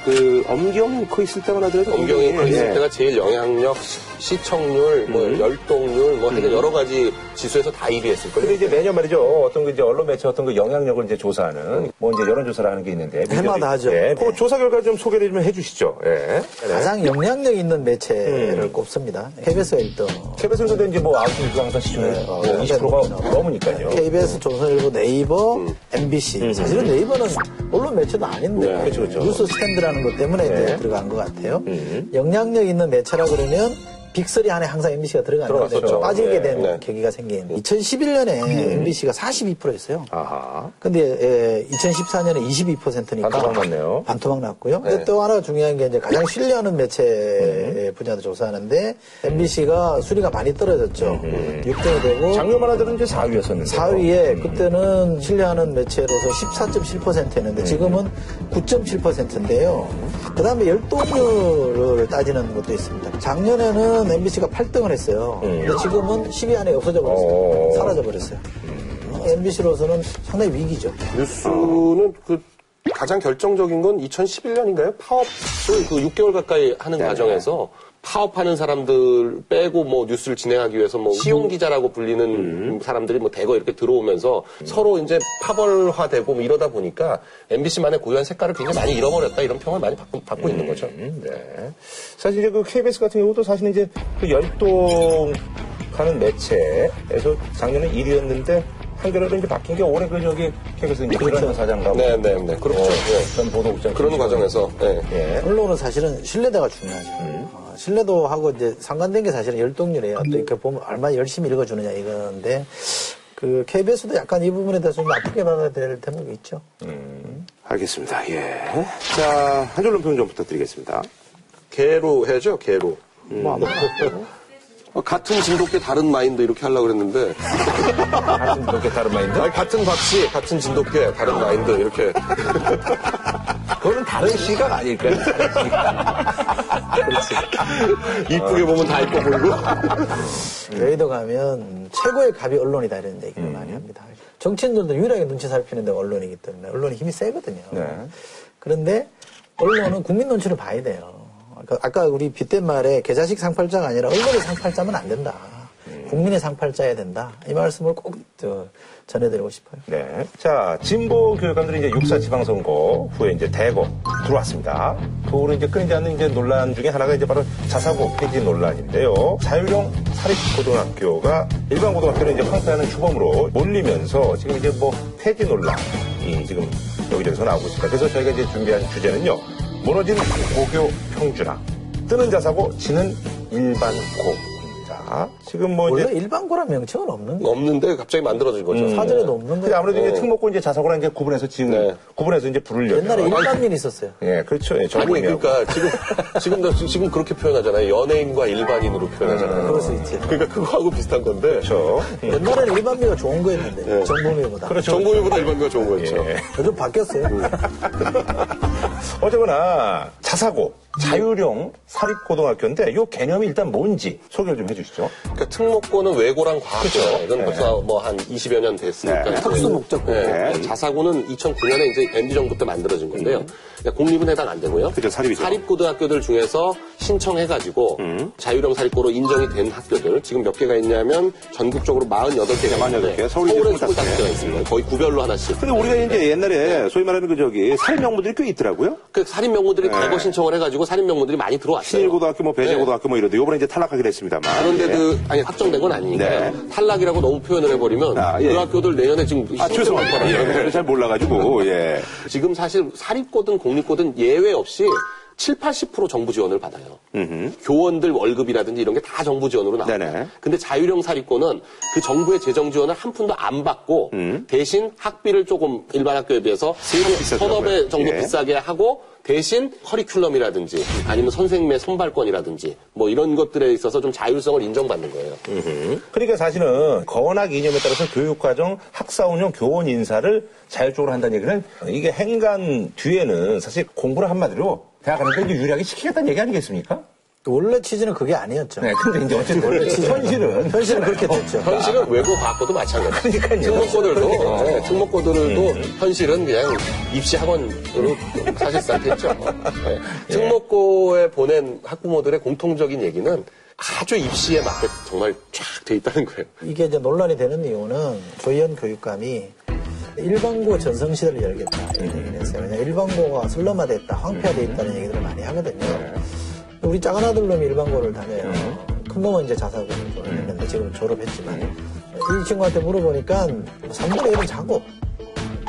그, 엄경 앵커 있을 때만 하더라도. 엄경이 엄경이, 있을 예. 때가 제일 영향력, 시, 청률뭐 열동률, 뭐 하여튼 여러 가지 지수에서 다 1위 했을 거예요. 근데 이제 매년 말이죠. 어떤 그 이제 언론 매체 어떤 그 영향력을 이제 조사하는 뭐 이제 여론조사를 하는 게 있는데. 해마다 하죠. 예. 그 네. 조사 결과 좀 소개를 좀 해주시죠. 예. 가장 영향력 있는 매체를 꼽습니다. KBS가 1등. KBS에서도 이제 뭐 아홉 시 뉴스가 항상 시청률 네, 뭐 네. 20%가 넘으니까요. KBS, 조선일보, 네이버, MBC. 사실은 네이버는 언론 매체도 아닌데 네, 그렇죠, 그렇죠. 뉴스 스탠드라는 것 때문에 네. 들어간 것 같아요. 영향력 있는 매체라 그러면 빅3 안에 항상 MBC가 들어가는데. 빠지게 네, 된 네. 계기가 생긴 2011년에 MBC가 42%였어요. 아하. 근데 2014년에 22%니까 반토막 났네요. 반토막 났고요. 근데 또 하나 중요한 게 이제 가장 신뢰하는 매체 분야도 조사하는데 MBC가 순위가 많이 떨어졌죠. 6등이 되고 작년만 하더라도 이제 4위였었는데. 4위에 그때는 신뢰하는 매체로서 14.7%였는데 지금은 9.7%인데요. 그 다음에 열동률을 따지는 것도 있습니다. 작년에는 MBC가 8등을 했어요. 근데 지금은 10위 안에 없어져 버렸어요. 어. 사라져 버렸어요. MBC로서는 상당히 위기죠. 뉴스는 그 가장 결정적인 건 2011년인가요? 파업을 그 6개월 가까이 하는 과정에서 파업하는 사람들 빼고 뭐 뉴스를 진행하기 위해서 뭐 시용 기자라고 불리는 사람들이 뭐 대거 이렇게 들어오면서 서로 이제 파벌화되고 뭐 이러다 보니까 MBC만의 고유한 색깔을 굉장히 많이 잃어버렸다 이런 평을 많이 받고, 받고 있는 거죠. 음, 네. 사실 이제 그 KBS 같은 경우도 사실은 이제 그 열동 하는 매체에서 작년에 1위였는데 한겨레로 이제 바뀐 게 올해 그 저기 KBS 이제 그런 사장과 네, 네, 네. 그렇죠. 예. 전 보도국장 그런 과정에서 예. 예. 언론은 사실은 신뢰도가 중요하죠. 어, 신뢰도하고 이제 상관된 게 사실은 열동률이에요. 또 이렇게 보면 얼마나 열심히 읽어주느냐 이건데 그 KBS도 약간 이 부분에 대해서 좀 받아야 될 대목이 있죠. 알겠습니다. 예. 자, 한 줄로 평좀 부탁드리겠습니다. 개로 해죠, 개로. 뭐 아마 어, 같은 진돗개 다른 마인드 이렇게 하려고 그랬는데 같은 그렇게 다른 마인드? 아니, 같은 박씨 같은 진돗개 다른 마인드 이렇게 그거는 다른 시각 아닐까요? 이쁘게 보면 다 이뻐 보이고 여의도 가면 최고의 갑이 언론이다 이런 얘기를 많이 합니다. 정치인들도 유일하게 눈치 살피는 데가 언론이기 때문에 언론이 힘이 세거든요. 네. 그런데 언론은 국민 눈치를 봐야 돼요. 아까- 아까 우리 빗댄 말에 계좌식 상팔자가 아니라 언론의 상팔자면 안 된다. 국민의 상팔자야 된다. 이 말씀을 꼭 저, 전해드리고 싶어요. 네. 자, 진보 교육감들이 이제 6사 지방선거 후에 이제 대거 들어왔습니다. 그 후로 이제 끊이지 않는 이제 논란 중에 하나가 이제 바로 자사고 폐지 논란인데요. 자율형 사립고등학교가 일반 고등학교를 이제 황폐하는 주범으로 몰리면서 지금 이제 뭐 폐지 논란이 지금 여기저기서 나오고 있습니다. 그래서 저희가 이제 준비한 주제는요. 무너진 고교 평준화. 뜨는 자사고 지는 일반 고 입니다. 지금 뭐 원래 이제 일반고란 명칭은 없는 거예요. 없는데 갑자기 만들어진 거죠. 사전에도 없는 거예요. 아무래도 이제 특목고 이제 자사고랑 이제 구분해서 지금 네. 구분해서 이제 부르려면 옛날에 일반민이 있었어요. 예, 그렇죠. 예, 아니. 그러니까 지금 지금도 지금 그렇게 표현하잖아요. 연예인과 일반인으로 표현하잖아요. 그럴 수 있지. 그러니까 그거하고 비슷한 건데. 그렇죠. 옛날에는 일반미가 좋은 거였는데 정부미보다. 그렇죠. 정부미보다 일반인가 좋은 거였죠. 예. 요즘 바뀌었어요. [LAUGHS] 어쨌거나 자사고 자율형 사립고등학교인데 이 개념이 일단 뭔지 소개를 좀 해주시죠. 그러니까 특목고는 외고랑 과학고 그렇죠. 이건 네. 벌써 뭐 한 20여 년 됐으니까. 네. 이제 특수 목적고. 네. 자사고는 2009년에 이제 MB 정부 때 만들어진 건데요. 그러니까 공립은 해당 안 되고요. 음. 그죠, 사립이죠. 사립고등학교들 중에서 신청해가지고 음. 자율형 사립고로 인정이 된 학교들 지금 몇 개가 있냐면 전국적으로 48개가 48 개. 서울이 서울에 이제 25개가 있습니다. 거의 구별로 하나씩. 근데 우리가 이제 옛날에 소위 말하는 그 저기 사립 명문들이 꽤 있더라고요. 그 살인 명문들이 네. 대거 신청을 해가지고 살인 명문들이 많이 들어왔어요. 신일고등학교, 뭐 네. 배재고등학교 뭐 이런데 요번에 이제 탈락하긴 했습니다만. 그런데 예. 그 아니 확정된 건 아니니까요. 네. 탈락이라고 너무 표현을 해버리면 아, 예. 그 학교들 내년에 지금 아, 죄송합니다. 예, 잘 몰라가지고, 예. 지금 사실 사립고든 공립고든 예외 없이 7, 80% 정부 지원을 받아요. 교원들 월급이라든지 이런 게 다 정부 지원으로 나와요. 네네. 근데 자율형 사립고는 그 정부의 재정 지원을 한 푼도 안 받고 대신 학비를 조금 일반 학교에 비해서. 서너 배 정도 예. 비싸게 하고 대신 커리큘럼이라든지 아니면 선생님의 선발권이라든지 뭐 이런 것들에 있어서 좀 자율성을 인정받는 거예요. 그러니까 사실은 건학 이념에 따라서 교육과정, 학사 운영, 교원 인사를 자율적으로 한다는 얘기는 이게 행간 뒤에는 사실 공부를 한마디로 대학 가니까 이제 유리하게 시키겠다는 얘기 아니겠습니까? 원래 취지는 그게 아니었죠. 네, 근데 이제 어쨌든 원래 현실은 현실은 그렇게 됐죠. 현실은 외고 과학고도 마찬가지. 그러니까요. 특목고들도 그러니까. 네, 특목고들도 현실은 그냥 입시 학원으로 사실상 됐죠. 네. 특목고에 보낸 학부모들의 공통적인 얘기는 아주 입시에 맞게 정말 쫙 돼 있다는 거예요. 이게 이제 논란이 되는 이유는 조희연 교육감이 일반고 전성시대를 열겠다 이 일반고가 슬럼화됐다, 황폐화돼 있다는 얘기들을 많이 하거든요. 우리 작은 아들 놈이 일반고를 다녀요. 큰 놈은 이제 자사고를 했는데 지금 졸업했지만 이 친구한테 물어보니까 3분의 1은 자고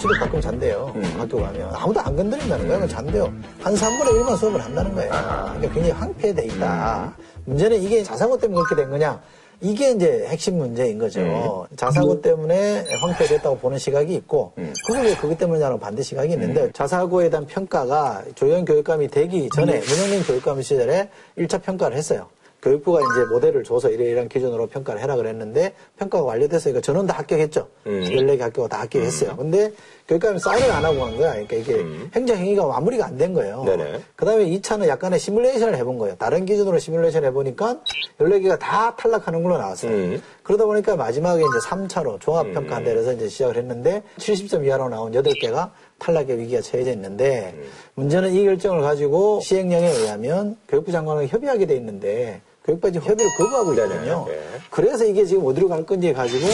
집에 가끔 잔대요. 학교 가면 아무도 안 건드린다는 거예요. 잔대요. 한 3분의 1만 수업을 한다는 거예요. 그러니까 굉장히 황폐돼 있다. 문제는 이게 자사고 때문에 그렇게 된 거냐? 이게 이제 핵심 문제인 거죠. 자사고 때문에 황폐됐다고 보는 시각이 있고, 그게 왜 그것 때문이냐는 반대 시각이 있는데, 자사고에 대한 평가가 조현 교육감이 되기 전에, 문영민 교육감 시절에 1차 평가를 했어요. 교육부가 이제 모델을 줘서 이러이러한 기준으로 평가를 해라 그랬는데 평가가 완료됐으니까 저는 다 합격했죠. 14개 학교가 다 합격했어요. 근데 교육감이 사인을 안 하고 간 거야. 그러니까 이게 행정행위가 마무리가 안 된 거예요. 음. 그 다음에 2차는 약간의 시뮬레이션을 해본 거예요. 다른 기준으로 시뮬레이션을 해보니까 14개가 다 탈락하는 걸로 나왔어요. 음. 그러다 보니까 마지막에 이제 3차로 종합평가한다 그래서 이제 시작을 했는데 70점 이하로 나온 8개가 탈락의 위기가 처해져 있는데 음. 문제는 이 결정을 가지고 시행령에 의하면 교육부 장관과 협의하게 돼 있는데 교육부가 지금 협의를 거부하고 있거든요. 네. 그래서 이게 지금 어디로 갈 건지 가지고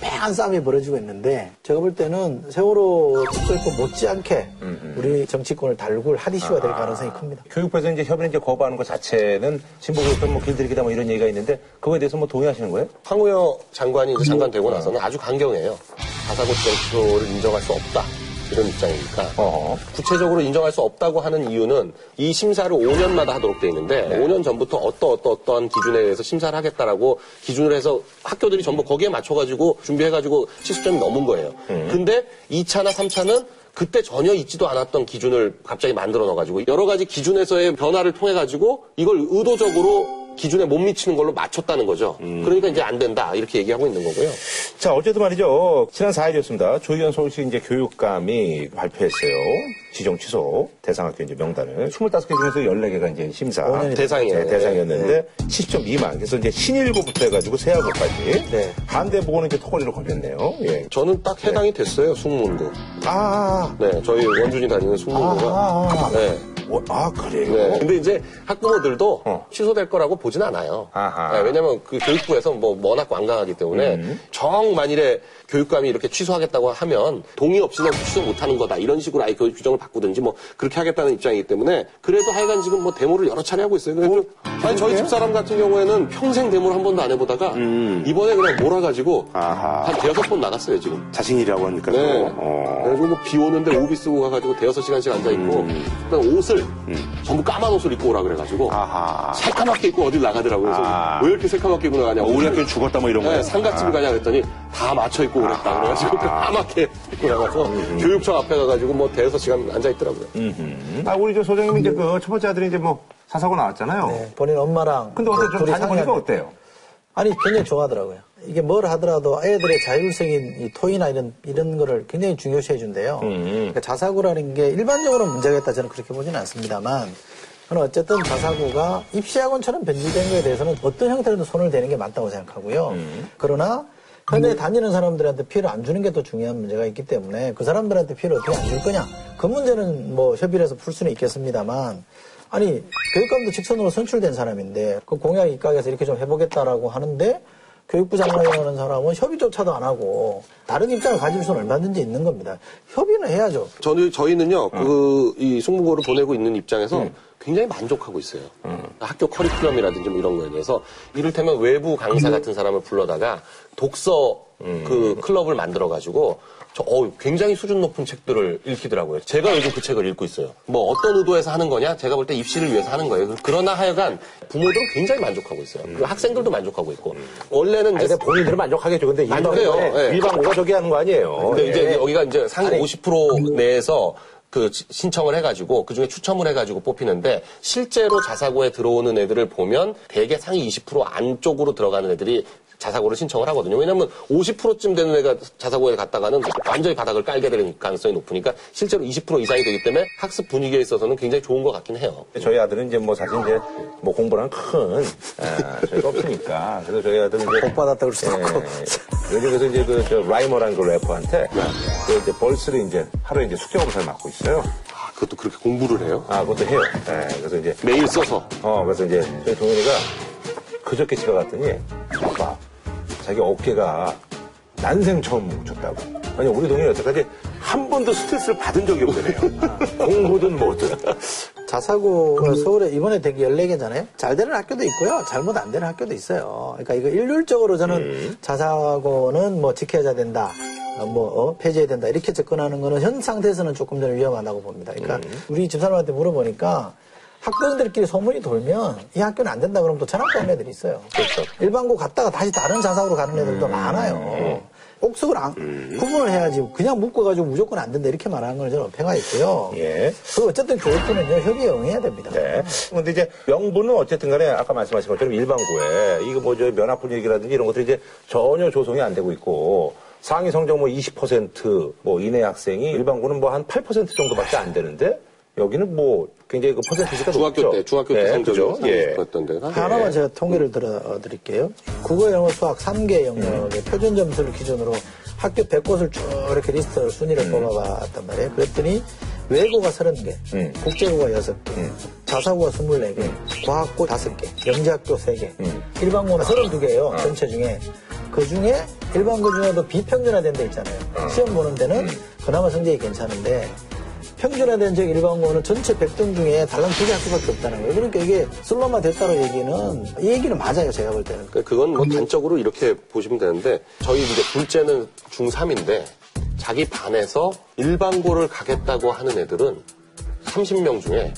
팽팽한 싸움이 벌어지고 있는데 제가 볼 때는 세월호 특별법 못지않게 우리 정치권을 달굴 핫 이슈가 될 가능성이 큽니다. 교육부에서 이제 협의를 이제 거부하는 것 자체는 진보교육권 뭐 길들이기다 뭐 이런 얘기가 있는데 그거에 대해서 뭐 동의하시는 거예요? 황우여 장관이 이제 장관 되고 나서는 아주 강경해요. 자사고 지정초를 인정할 수 없다. 이런 입장이니까. 어허. 구체적으로 인정할 수 없다고 하는 이유는 이 심사를 5년마다 하도록 돼 있는데 5년 전부터 어떠 어떠 어떠한 기준에 의해서 심사를 하겠다라고 기준을 해서 학교들이 전부 거기에 맞춰가지고 준비해가지고 70점이 넘은 거예요. 근데 2차나 3차는 그때 전혀 있지도 않았던 기준을 갑자기 만들어 넣어가지고 여러 가지 기준에서의 변화를 통해 가지고 이걸 의도적으로 기준에 못 미치는 걸로 맞췄다는 거죠. 그러니까 이제 안 된다 이렇게 얘기하고 있는 거고요. 자, 어쨌든 말이죠. 지난 4일이었습니다. 조희연 서울시 이제 교육감이 발표했어요. 지정 취소 대상학교 이제 명단을 25개 중에서 14개가 이제 심사 오년이 대상이에요. 네, 대상이었는데 70점 미만. 그래서 이제 신일고부터 해가지고 세하고까지 네. 반대 보고는 이제 토거리로 걸렸네요. 예. 저는 딱 해당이 됐어요 숙문고. 아, 네, 저희 원준이 다니는 숙문고가. 아, 아. 네. 어, 아 그래요? 네. 근데 이제 학부모들도 어. 취소될 거라고 보진 않아요. 네, 왜냐면 그 교육부에서 뭐 워낙 완강하기 때문에 음. 정 만일에 교육감이 이렇게 취소하겠다고 하면 동의 없이는 취소 못 하는 거다. 이런 식으로 아예 교육 규정을 바꾸든지 뭐 그렇게 하겠다는 입장이기 때문에 그래도 하여간 지금 뭐 데모를 여러 차례 하고 있어요. 그래서 아니 저희 집사람 같은 경우에는 평생 데모를 한 번도 안 해보다가 이번에 그냥 몰아가지고 음. 아하. 한 대여섯 번 나갔어요 지금. 자신이라고 하니까. 또. 네. 어. 그래가지고 뭐 비 오는데 오비 쓰고 가가지고 대여섯 시간씩 앉아 있고, 그다음 옷을 전부 까만 옷을 입고 오라 그래가지고, 아하. 새까맣게 입고 어딜 나가더라고요. 그래서 아. 왜 이렇게 새까맣게 입고 나가냐고. 어, 우리 학교는 죽었다 뭐 이런 네, 거예요. 상가집을 가냐 그랬더니 다 맞춰 입고 오랬다. 그래가지고 까맣게 입고 나가서 교육청 앞에 가가지고 뭐 대여섯 시간 앉아 있더라고요. 아, 우리 저 소장님이 이제 그 첫 번째 아들이 이제 뭐 사사고 나왔잖아요. 네, 본인 엄마랑 근데 어때 좀 다녀보니까 어때요? 아니 굉장히 좋아하더라고요. 이게 뭘 하더라도 아이들의 자율성인 이 토의나 이런 이런 거를 굉장히 중요시해 준대요. 그러니까 자사고라는 게 일반적으로 문제가 있다 저는 그렇게 보지는 않습니다만 저는 어쨌든 자사고가 입시학원처럼 변질된 거에 대해서는 어떤 형태로든 손을 대는 게 맞다고 생각하고요. 그러나 현대 다니는 사람들한테 피해를 안 주는 게 더 중요한 문제가 있기 때문에 그 사람들한테 피해를 어떻게 안 줄 거냐 그 문제는 뭐 협의를 해서 풀 수는 있겠습니다만 아니 교육감도 직선으로 선출된 사람인데 그 공약 입각에서 이렇게 좀 해보겠다라고 하는데 교육부 장관이라는 사람은 협의조차도 안 하고 다른 입장을 가질 수는 얼마든지 있는 겁니다. 협의는 해야죠. 저는 저희는요 그이 숙문고를 보내고 있는 입장에서 굉장히 만족하고 있어요. 학교 커리큘럼이라든지 뭐 이런 거에 대해서 이를테면 외부 강사 같은 사람을 불러다가 독서 그 클럽을 만들어 가지고 저 어, 굉장히 수준 높은 책들을 읽히더라고요. 제가 요즘 그 책을 읽고 있어요. 뭐 어떤 의도에서 하는 거냐? 제가 볼 때 입시를 위해서 하는 거예요. 그러나 하여간 부모들은 굉장히 만족하고 있어요. 그리고 학생들도 만족하고 있고 원래는 아니, 이제 근데 본인들은 만족하겠죠. 근데 만족해요. 네. 일반고가 저기 하는 거 아니에요. 근데 예. 이제 여기가 이제 상위 50% 내에서 그 지- 신청을 해가지고 그 중에 추첨을 해가지고 뽑히는데 실제로 자사고에 들어오는 애들을 보면 대개 상위 20% 안쪽으로 들어가는 애들이 자사고를 신청을 하거든요. 왜냐면 50%쯤 되는 애가 자사고에 갔다가는 완전히 바닥을 깔게 될 가능성이 높으니까 실제로 20% 이상이 되기 때문에 학습 분위기에 있어서는 굉장히 좋은 것 같긴 해요. 저희 아들은 이제 뭐 사실 이제 뭐 공부랑 큰 아, 저희가 없으니까 그래서 저희 아들은 이제 복 받았다 그럴 수도 없고. 예. 요즘 그래서 이제 그 저 라이머라는 그 래퍼한테 그 이제 벌스를 이제 하루에 이제 숙제 검사를 맡고 있어요. 아, 그것도 그렇게 공부를 해요? 아 그것도 해요. 예. 그래서 이제 매일 써서. 어 그래서 이제 저희 동현이가 그저께 집에 갔더니 아빠 자기 어깨가 난생 처음 뭉쳤다고. 아니 우리 동현이 여태까지 한 번도 스트레스를 받은 적이 없대요. [LAUGHS] 공부든 뭐든. 자사고가 서울에 이번에 되게 14개잖아요. 잘 되는 학교도 있고요. 잘못 안 되는 학교도 있어요. 그러니까 이거 일률적으로 저는 자사고는 뭐 지켜야 된다. 어, 뭐 어, 폐지해야 된다. 이렇게 접근하는 거는 현 상태에서는 조금 저는 위험하다고 봅니다. 그러니까 우리 집사람한테 물어보니까 학부모들끼리 소문이 돌면 이 학교는 안 된다 그러면 또 전학 가는 애들이 있어요. 그렇죠. 일반고 갔다가 다시 다른 자사고로 가는 애들도 많아요. 옥석을 안, 구분을 해야지 그냥 묶어가지고 무조건 안 된다 이렇게 말하는 걸 저는 폐가했고요. 예. 그 어쨌든 교육부는요 협의에 응해야 됩니다. 네. 근데 이제 명분은 어쨌든 간에 아까 말씀하신 것처럼 일반고에 이거 뭐저 면학 분위기라든지 이런 것들이 이제 전혀 조성이 안 되고 있고 상위 성적 뭐 20%뭐 이내 학생이 일반고는 뭐 한 8% 정도밖에 안 되는데 여기는 뭐 굉장히 그 퍼센티지가 중학교 높죠. 때, 중학교 때 네, 성적이? 예. 그랬던 데가. 하나만 제가 통계를 들어드릴게요. 국어, 영어, 수학 3개 영역의 표준 점수를 기준으로 학교 100곳을 쭉 이렇게 리스트를 순위를 뽑아봤단 말이에요. 그랬더니 외고가 30개, 음. 국제고가 6개, 자사고가 24개, 과학고 5개, 영재학교 3개, 일반고는 32개예요. 전체 중에. 그 중에 일반고 중에도 비평준화된 데 있잖아요. 시험 보는 데는 그나마 성적이 괜찮은데 평준화된 적 일반고는 전체 100등 중에 달랑 두개 학교밖에 없다는 거예요. 그러니까 이게 슬럼화 됐다는 얘기는 이 얘기는 맞아요. 제가 볼 때는. 그러니까 그건 뭐 단적으로 이렇게 보시면 되는데 저희 이제 둘째는 중3인데 자기 반에서 일반고를 가겠다고 하는 애들은 30명 중에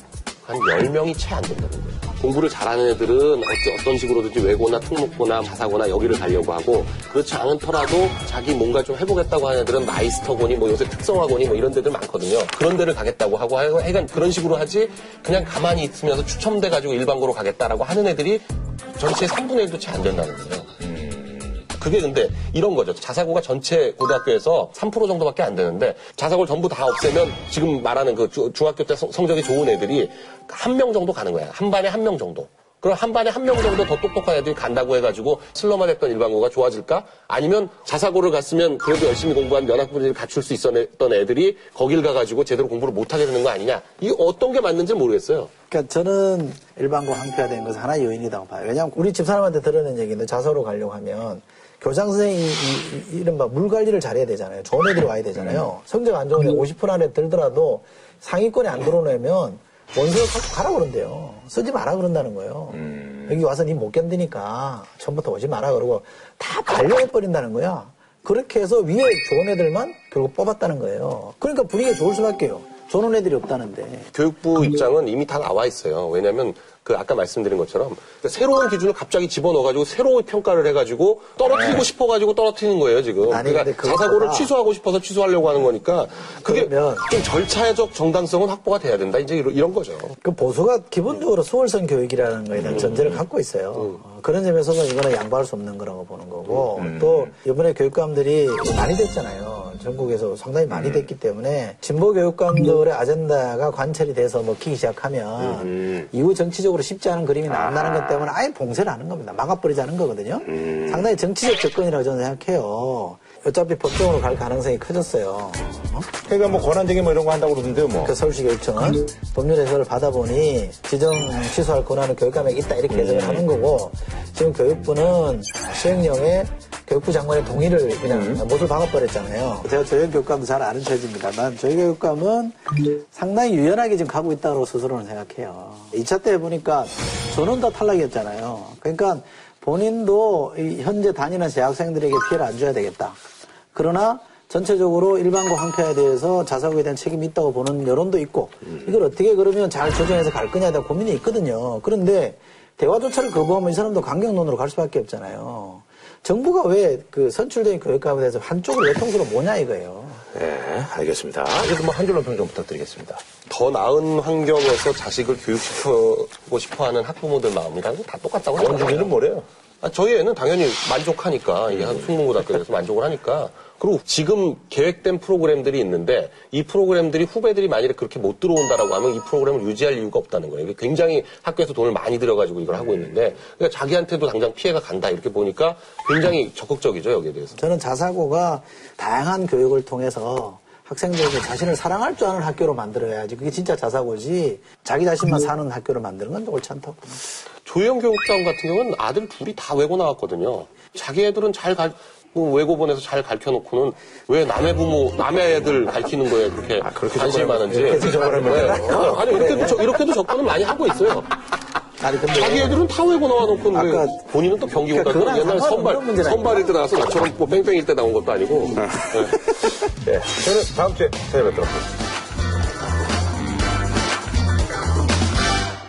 한 10명이 채 안 된다는 거예요. 공부를 잘하는 애들은 어떤 식으로든지 외고나 특목고나 자사고나 여기를 가려고 하고 그렇지 않더라도 자기 뭔가 좀 해보겠다고 하는 애들은 마이스터고니 뭐 요새 특성화고니 뭐 이런 데들 많거든요. 그런 데를 가겠다고 하고 하여간 그런 식으로 하지 그냥 가만히 있으면서 추첨돼 가지고 일반고로 가겠다라고 하는 애들이 전체 3분의 1도 채 안 된다는 거예요. 그게 근데 이런 거죠. 자사고가 전체 고등학교에서 3% 정도밖에 안 되는데 자사고를 전부 다 없애면 지금 말하는 그 주- 중학교 때 성- 성적이 좋은 애들이 한 명 정도 가는 거야. 한 반에 한 명 정도. 그럼 한 반에 한 명 정도 더 똑똑한 애들이 간다고 해가지고 슬럼화 됐던 일반고가 좋아질까? 아니면 자사고를 갔으면 그래도 열심히 공부한 면학분들이 갖출 수 있었던 애들이 거길 가가지고 제대로 공부를 못하게 되는 거 아니냐? 이게 어떤 게 맞는지 모르겠어요. 그러니까 저는 일반고 항표화된 것은 하나의 요인이라고 봐요. 왜냐하면 우리 집사람한테 들어낸 얘기인데 자서로 가려고 하면 교장 선생님이 이- 이른바 물 관리를 잘해야 되잖아요. 좋은 애들이 와야 되잖아요. 성적 안 좋은 애 50% 안에 들더라도 상위권에 안 들어오려면 원서를 갖고 가라 그런대요. 쓰지 마라 그런다는 거예요. 여기 와서 니 못 견디니까 처음부터 오지 마라 그러고 다 반려해버린다는 거야. 그렇게 해서 위에 좋은 애들만 결국 뽑았다는 거예요. 그러니까 분위기가 좋을 수밖에요. 좋은 애들이 없다는데. 교육부 입장은 이미 다 나와 있어요. 왜냐하면 그 아까 말씀드린 것처럼 그러니까 새로운 기준을 갑자기 집어넣어가지고 새로운 평가를 해가지고 떨어뜨리고 싶어가지고 떨어뜨리는 거예요 지금. 네. 아니, 그러니까 자사고를 취소하고 싶어서 취소하려고 하는 거니까 그게 그러면- 좀 절차적 정당성은 확보가 돼야 된다. 이제 이런, 이런 거죠. 그 보수가 기본적으로 수월성 교육이라는 거에 대한 전제를 갖고 있어요. 어, 그런 점에서는 이거는 양보할 수 없는 거라고 보는 거고 또 이번에 교육감들이 많이 됐잖아요. 전국에서 상당히 많이 됐기 때문에 진보 교육감들의 아젠다가 관철이 돼서 먹히기 시작하면 이후 정치적으로 쉽지 않은 그림이 나온다는 것 때문에 아예 봉쇄를 하는 겁니다. 막아버리자는 거거든요. 상당히 정치적 접근이라고 저는 생각해요. 어차피 법정으로 갈 가능성이 커졌어요. 어? 그러니까 뭐 권한쟁의 뭐 이런 거 한다고 그러던데요, 뭐. 그 서울시 교육청은 법률 해설을 받아보니 지정 취소할 권한은 교육감에게 있다 이렇게 해석을 하는 거고 지금 교육부는 시행령에 교육부 장관의 동의를 그냥 못을 박아버렸잖아요. 제가 조현 교육감도 잘 아는 체제입니다. 난 저희 교육감은 상당히 유연하게 지금 가고 있다고 스스로는 생각해요. 2차 때 보니까 저는 다 탈락이었잖아요. 그러니까 본인도 이 현재 다니는 재학생들에게 피해를 안 줘야 되겠다. 그러나 전체적으로 일반고 항표에 대해서 자사고에 대한 책임이 있다고 보는 여론도 있고 이걸 어떻게 그러면 잘 조정해서 갈 거냐에 대한 고민이 있거든요. 그런데 대화조차를 거부하면 이 사람도 강경론으로 갈 수밖에 없잖아요. 정부가 왜 그 선출된 교육감에 대해서 한쪽을 외통수로 뭐냐 이거예요. 네, 알겠습니다. 그래서 뭐한 줄로 평 좀 부탁드리겠습니다. 더 나은 환경에서 자식을 교육시키고 싶어 하는 학부모들 마음이랑 다 똑같다고 원준이는 생각해요. 뭐래요? 아, 저희 애는 당연히 만족하니까 이게 한 숙문고등학교에서 만족을 하니까 그리고 지금 계획된 프로그램들이 있는데 이 프로그램들이 후배들이 만약에 그렇게 못 들어온다라고 하면 이 프로그램을 유지할 이유가 없다는 거예요. 이게 굉장히 학교에서 돈을 많이 들여가지고 이걸 하고 있는데 그러니까 자기한테도 당장 피해가 간다 이렇게 보니까 굉장히 적극적이죠 여기에 대해서. 저는 자사고가 다양한 교육을 통해서 학생들에게 자신을 사랑할 줄 아는 학교로 만들어야지. 그게 진짜 자사고지. 자기 자신만 사는 학교로 만드는 건 옳지 않다고. 조영 교육장 같은 경우는 아들 둘이 다 외고 나왔거든요. 자기 애들은 잘 가, 뭐 외고 보내서 잘 가르쳐놓고는 왜 남의 부모, 남의 애들 가르치는 거에 그렇게, 그렇게 관심이 많은지. 그렇게 네. [LAUGHS] 아니, 이렇게도, 저- 이렇게도 접근을 많이 하고 있어요. 아니, 근데. 자기 애들은 다 외고 나와놓고 왜 아까- 본인은 또 경기 못 그러니까 옛날 선발. 선발일 때 나와서 나처럼 뭐 뺑뺑일 때 나온 것도 아니고. 네. [LAUGHS] 네, 저는 다음 주에 찾아뵙도록 하겠습니다.